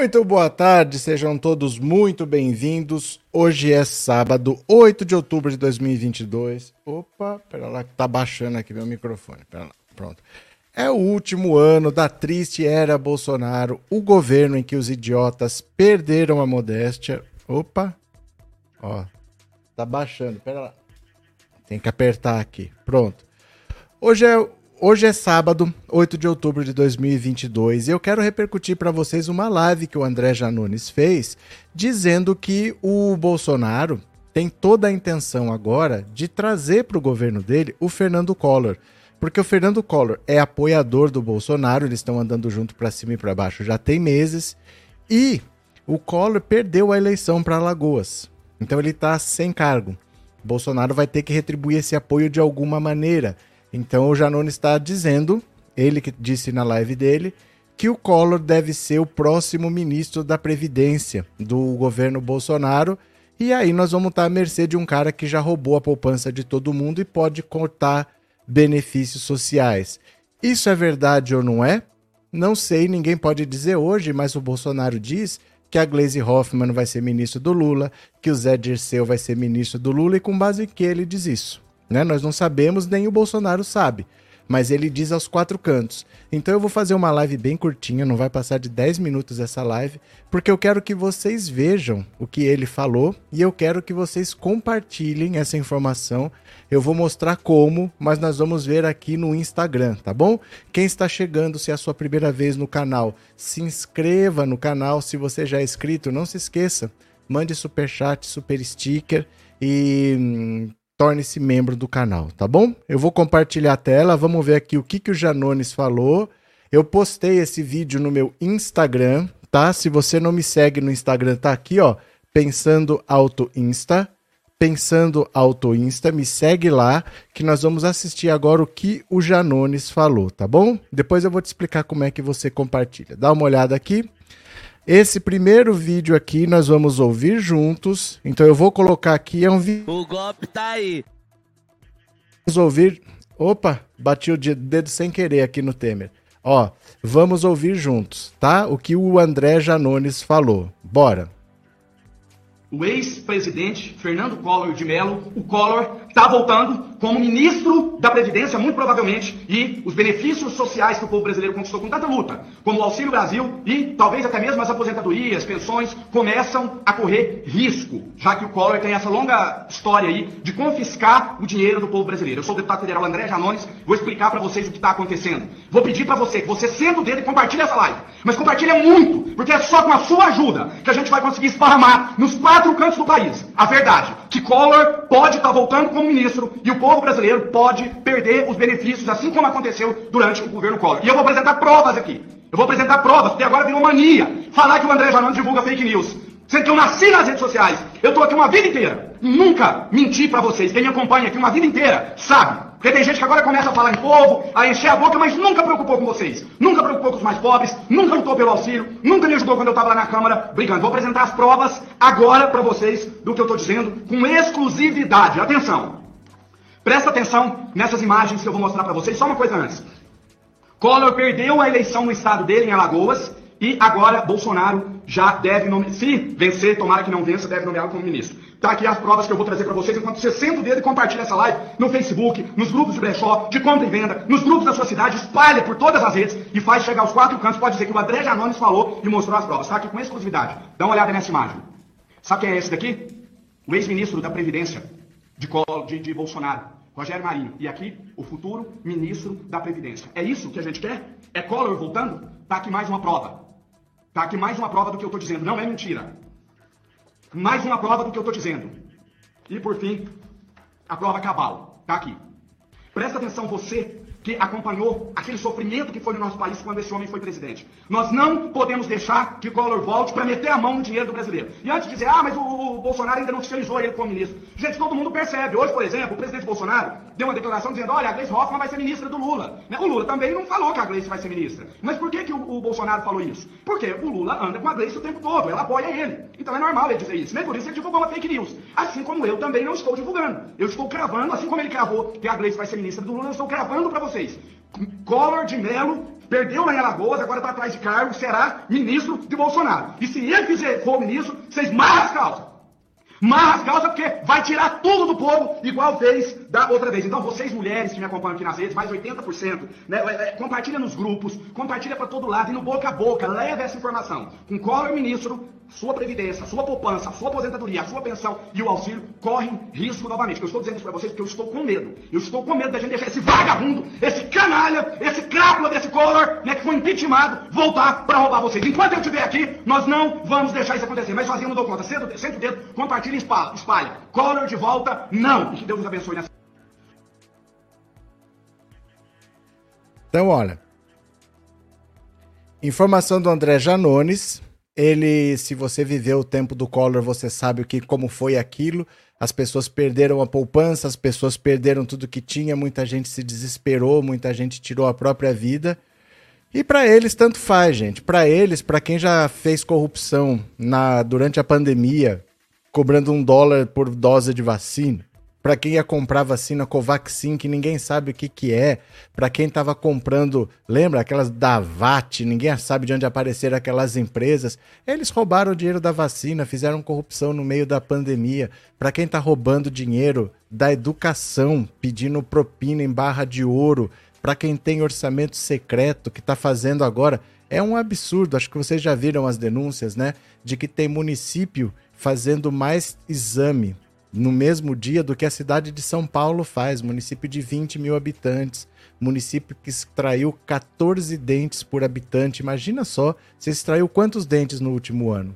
Muito boa tarde, sejam todos muito bem-vindos. Hoje é sábado, 8 de outubro de 2022. Opa, pera lá que tá baixando aqui meu microfone. Pera lá, pronto. É o último ano da triste era Bolsonaro, o governo em que os idiotas perderam a modéstia. Opa, ó, tá baixando, pera lá. Tem que apertar aqui, pronto. Hoje é Hoje é sábado, 8 de outubro de 2022, e eu quero repercutir para vocês uma live que o André Janones fez, dizendo que o Bolsonaro tem toda a intenção agora de trazer para o governo dele o Fernando Collor. Porque o Fernando Collor é apoiador do Bolsonaro, eles estão andando junto para cima e para baixo já tem meses, e o Collor perdeu a eleição para Alagoas. Então ele está sem cargo. Bolsonaro vai ter que retribuir esse apoio de alguma maneira. Então o Janone está dizendo, ele que disse na live dele, que o Collor deve ser o próximo ministro da Previdência do governo Bolsonaro. E aí nós vamos estar à mercê de um cara que já roubou a poupança de todo mundo e pode cortar benefícios sociais. Isso é verdade ou não é? Não sei, ninguém pode dizer hoje, mas o Bolsonaro diz que a Glaze Hoffman vai ser ministro do Lula, que o Zé Dirceu vai ser ministro do Lula e com base em que ele diz isso. Né? Nós não sabemos, nem o Bolsonaro sabe. Mas ele diz aos quatro cantos. Então eu vou fazer uma live bem curtinha, não vai passar de 10 minutos essa live, porque eu quero que vocês vejam o que ele falou e eu quero que vocês compartilhem essa informação. Eu vou mostrar como, mas nós vamos ver aqui no Instagram, tá bom? Quem está chegando, se é a sua primeira vez no canal, se inscreva no canal. Se você já é inscrito, não se esqueça, mande super chat, super sticker e hum, torne-se membro do canal, tá bom? Eu vou compartilhar a tela, vamos ver aqui o que, que o Janones falou. Eu postei esse vídeo no meu Instagram, tá? Se você não me segue no Instagram, tá aqui, ó, Pensando Auto Insta, Pensando Auto Insta, me segue lá, que nós vamos assistir agora o que o Janones falou, tá bom? Depois eu vou te explicar como é que você compartilha. Dá uma olhada aqui. Esse primeiro vídeo aqui nós vamos ouvir juntos. Então eu vou colocar aqui, é um vídeo. O golpe tá aí. Vamos ouvir. Opa, bati o dedo sem querer aqui no Temer. Ó, vamos ouvir juntos, tá? O que o André Janones falou. Bora. O ex-presidente Fernando Collor de Mello, o Collor, está voltando como ministro da Previdência, muito provavelmente, e os benefícios sociais que o povo brasileiro conquistou com tanta luta, como o Auxílio Brasil e talvez até mesmo as aposentadorias, pensões, começam a correr risco, já que o Collor tem essa longa história aí de confiscar o dinheiro do povo brasileiro. Eu sou o deputado federal André Janones, vou explicar para vocês o que está acontecendo. Vou pedir para você que você senta o dedo e compartilhe essa live, mas compartilhe muito, porque é só com a sua ajuda que a gente vai conseguir esparramar nos quatro cantos do país a verdade, que Collor pode estar tá voltando como ministro e o povo brasileiro pode perder os benefícios, assim como aconteceu durante o governo Collor. E eu vou apresentar provas aqui. Eu vou apresentar provas, porque agora virou mania falar que o André Janones divulga fake news. Sendo que eu nasci nas redes sociais. Eu tô aqui uma vida inteira. Nunca menti para vocês. Quem me acompanha aqui uma vida inteira sabe. Porque tem gente que agora começa a falar em povo, a encher a boca, mas nunca preocupou com vocês. Nunca preocupou com os mais pobres, nunca lutou pelo auxílio, nunca me ajudou quando eu estava lá na Câmara brigando. Vou apresentar as provas agora para vocês do que eu estou dizendo com exclusividade. Atenção. Presta atenção nessas imagens que eu vou mostrar para vocês. Só uma coisa antes. Collor perdeu a eleição no estado dele, em Alagoas, e agora Bolsonaro já deve nomear, se vencer, tomara que não vença, deve nomeá-lo como ministro. Tá aqui as provas que eu vou trazer para vocês enquanto você senta o dedo e compartilha essa live no Facebook, nos grupos de brechó, de compra e venda, nos grupos da sua cidade, espalha por todas as redes e faz chegar aos quatro cantos. Pode dizer que o André Janones falou e mostrou as provas. Tá aqui com exclusividade. Dá uma olhada nessa imagem. Sabe quem é esse daqui? O ex-ministro da Previdência de, de, de Bolsonaro. Rogério Marinho. E aqui, o futuro ministro da Previdência. É isso que a gente quer? É Collor voltando? Tá aqui mais uma prova. Tá aqui mais uma prova do que eu estou dizendo. Não é mentira. Mais uma prova do que eu estou dizendo. E por fim, a prova cabal. Tá aqui. Presta atenção você que acompanhou aquele sofrimento que foi no nosso país quando esse homem foi presidente. Nós não podemos deixar que Collor volte para meter a mão no dinheiro do brasileiro. E antes de dizer, ah, mas o, o, Bolsonaro ainda não oficializou ele como ministro. Gente, todo mundo percebe. Hoje, por exemplo, o presidente Bolsonaro deu uma declaração dizendo, olha, a Gleice Hoffmann vai ser ministra do Lula. Né? O Lula também não falou que a Gleice vai ser ministra. Mas por que, que o, o Bolsonaro falou isso? Porque o Lula anda com a Gleice o tempo todo, ela apoia ele. Então é normal ele dizer isso. Nem por isso ele divulgou uma fake news. Assim como eu também não estou divulgando. Eu estou cravando, assim como ele cravou que a Gleice vai ser ministra do Lula, eu estou cravando para vocês. Collor de Mello perdeu lá em Alagoas, agora está atrás de cargo, será ministro de Bolsonaro. E se ele fizer, for ministro, vocês marram as calças. Marra as calças porque vai tirar tudo do povo, igual fez da outra vez. Então, vocês mulheres que me acompanham aqui nas redes, mais 80%, né, é, é, compartilha nos grupos, compartilha para todo lado e no boca a boca, leva essa informação. Com Collor ministro, sua previdência, sua poupança, sua aposentadoria, sua pensão e o auxílio correm risco novamente. Eu estou dizendo isso para vocês porque eu estou com medo. Eu estou com medo da gente deixar esse vagabundo, esse canalha, esse crápula desse Collor, né, que foi impeachmentado, voltar para roubar vocês. Enquanto eu estiver aqui, nós não vamos deixar isso acontecer. Mas sozinho não dou conta. Senta, senta o dedo, compartilha e espalha. espalha. De volta, não. E que Deus nos abençoe nessa. Então, olha. Informação do André Janones ele, se você viveu o tempo do Collor, você sabe o que, como foi aquilo. As pessoas perderam a poupança, as pessoas perderam tudo que tinha, muita gente se desesperou, muita gente tirou a própria vida. E para eles tanto faz, gente. Para eles, para quem já fez corrupção na durante a pandemia, cobrando um dólar por dose de vacina, para quem ia comprar vacina Covaxin, que ninguém sabe o que, que é, para quem estava comprando, lembra aquelas da VAT, ninguém sabe de onde apareceram aquelas empresas, eles roubaram o dinheiro da vacina, fizeram corrupção no meio da pandemia. Para quem está roubando dinheiro da educação, pedindo propina em barra de ouro, para quem tem orçamento secreto que está fazendo agora, é um absurdo. Acho que vocês já viram as denúncias, né? De que tem município fazendo mais exame no mesmo dia do que a cidade de São Paulo faz, município de 20 mil habitantes, município que extraiu 14 dentes por habitante. Imagina só, você extraiu quantos dentes no último ano?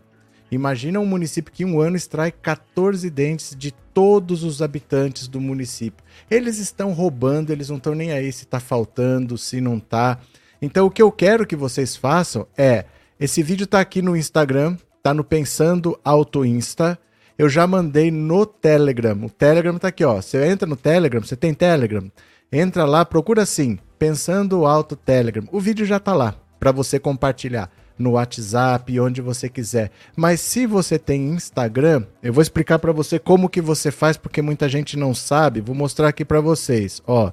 Imagina um município que em um ano extrai 14 dentes de todos os habitantes do município. Eles estão roubando, eles não estão nem aí se está faltando, se não está. Então o que eu quero que vocês façam é, esse vídeo está aqui no Instagram, está no Pensando Auto Insta eu já mandei no Telegram. O Telegram tá aqui, ó. Você entra no Telegram, você tem Telegram. Entra lá, procura assim, Pensando Alto Telegram. O vídeo já tá lá para você compartilhar no WhatsApp, onde você quiser. Mas se você tem Instagram, eu vou explicar para você como que você faz, porque muita gente não sabe. Vou mostrar aqui para vocês, ó.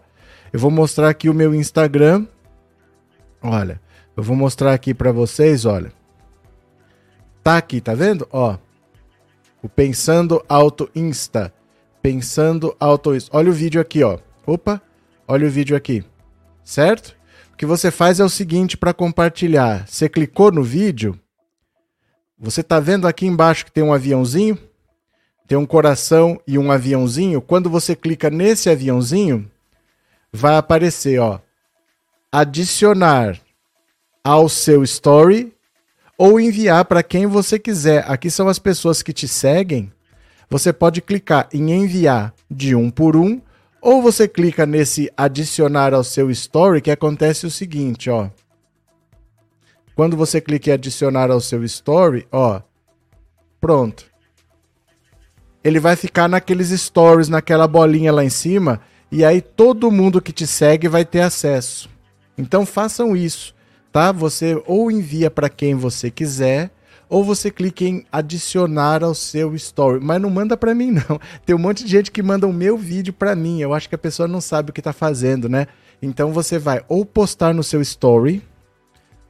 Eu vou mostrar aqui o meu Instagram. Olha, eu vou mostrar aqui para vocês, olha. Tá aqui, tá vendo? Ó, o Pensando Auto Insta. Pensando Auto Insta. Olha o vídeo aqui, ó. Opa, olha o vídeo aqui. Certo? O que você faz é o seguinte para compartilhar. Você clicou no vídeo, você tá vendo aqui embaixo que tem um aviãozinho? Tem um coração e um aviãozinho. Quando você clica nesse aviãozinho, vai aparecer, ó, adicionar ao seu story ou enviar para quem você quiser. Aqui são as pessoas que te seguem. Você pode clicar em enviar de um por um, ou você clica nesse adicionar ao seu story, que acontece o seguinte, ó. Quando você clica em adicionar ao seu story, ó, pronto. Ele vai ficar naqueles stories, naquela bolinha lá em cima, e aí todo mundo que te segue vai ter acesso. Então façam isso tá? Você ou envia para quem você quiser, ou você clica em adicionar ao seu story. Mas não manda para mim não. Tem um monte de gente que manda o meu vídeo para mim. Eu acho que a pessoa não sabe o que tá fazendo, né? Então você vai ou postar no seu story,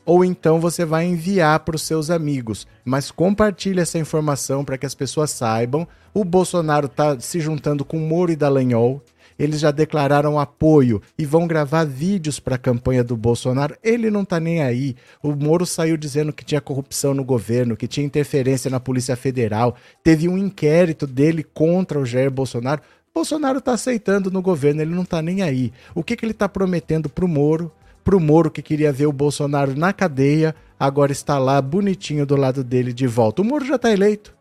ou então você vai enviar para os seus amigos. Mas compartilhe essa informação para que as pessoas saibam. O Bolsonaro tá se juntando com Moro e Dallagnol eles já declararam apoio e vão gravar vídeos para a campanha do Bolsonaro. Ele não está nem aí. O Moro saiu dizendo que tinha corrupção no governo, que tinha interferência na Polícia Federal. Teve um inquérito dele contra o Jair Bolsonaro. Bolsonaro está aceitando no governo, ele não está nem aí. O que, que ele está prometendo para o Moro? Para o Moro que queria ver o Bolsonaro na cadeia, agora está lá bonitinho do lado dele de volta. O Moro já está eleito.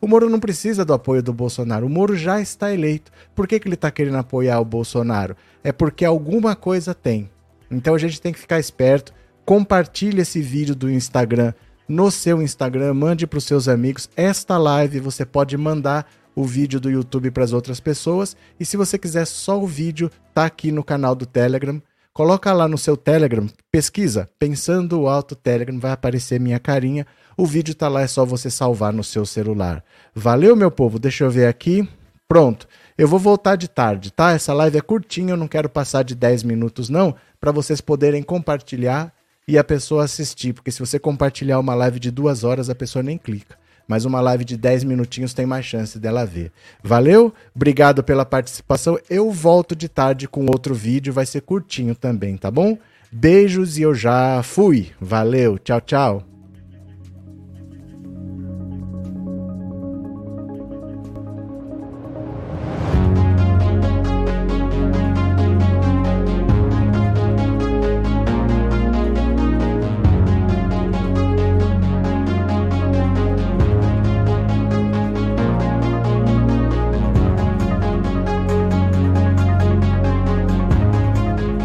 O Moro não precisa do apoio do Bolsonaro. O Moro já está eleito. Por que, que ele está querendo apoiar o Bolsonaro? É porque alguma coisa tem. Então a gente tem que ficar esperto. Compartilhe esse vídeo do Instagram no seu Instagram, mande para os seus amigos. Esta live você pode mandar o vídeo do YouTube para as outras pessoas. E se você quiser só o vídeo, tá aqui no canal do Telegram. Coloca lá no seu Telegram, pesquisa, pensando o alto Telegram, vai aparecer minha carinha. O vídeo tá lá, é só você salvar no seu celular. Valeu, meu povo? Deixa eu ver aqui. Pronto. Eu vou voltar de tarde, tá? Essa live é curtinha, eu não quero passar de 10 minutos não, para vocês poderem compartilhar e a pessoa assistir. Porque se você compartilhar uma live de duas horas, a pessoa nem clica. Mas uma live de 10 minutinhos tem mais chance dela ver. Valeu? Obrigado pela participação. Eu volto de tarde com outro vídeo, vai ser curtinho também, tá bom? Beijos e eu já fui. Valeu, tchau, tchau.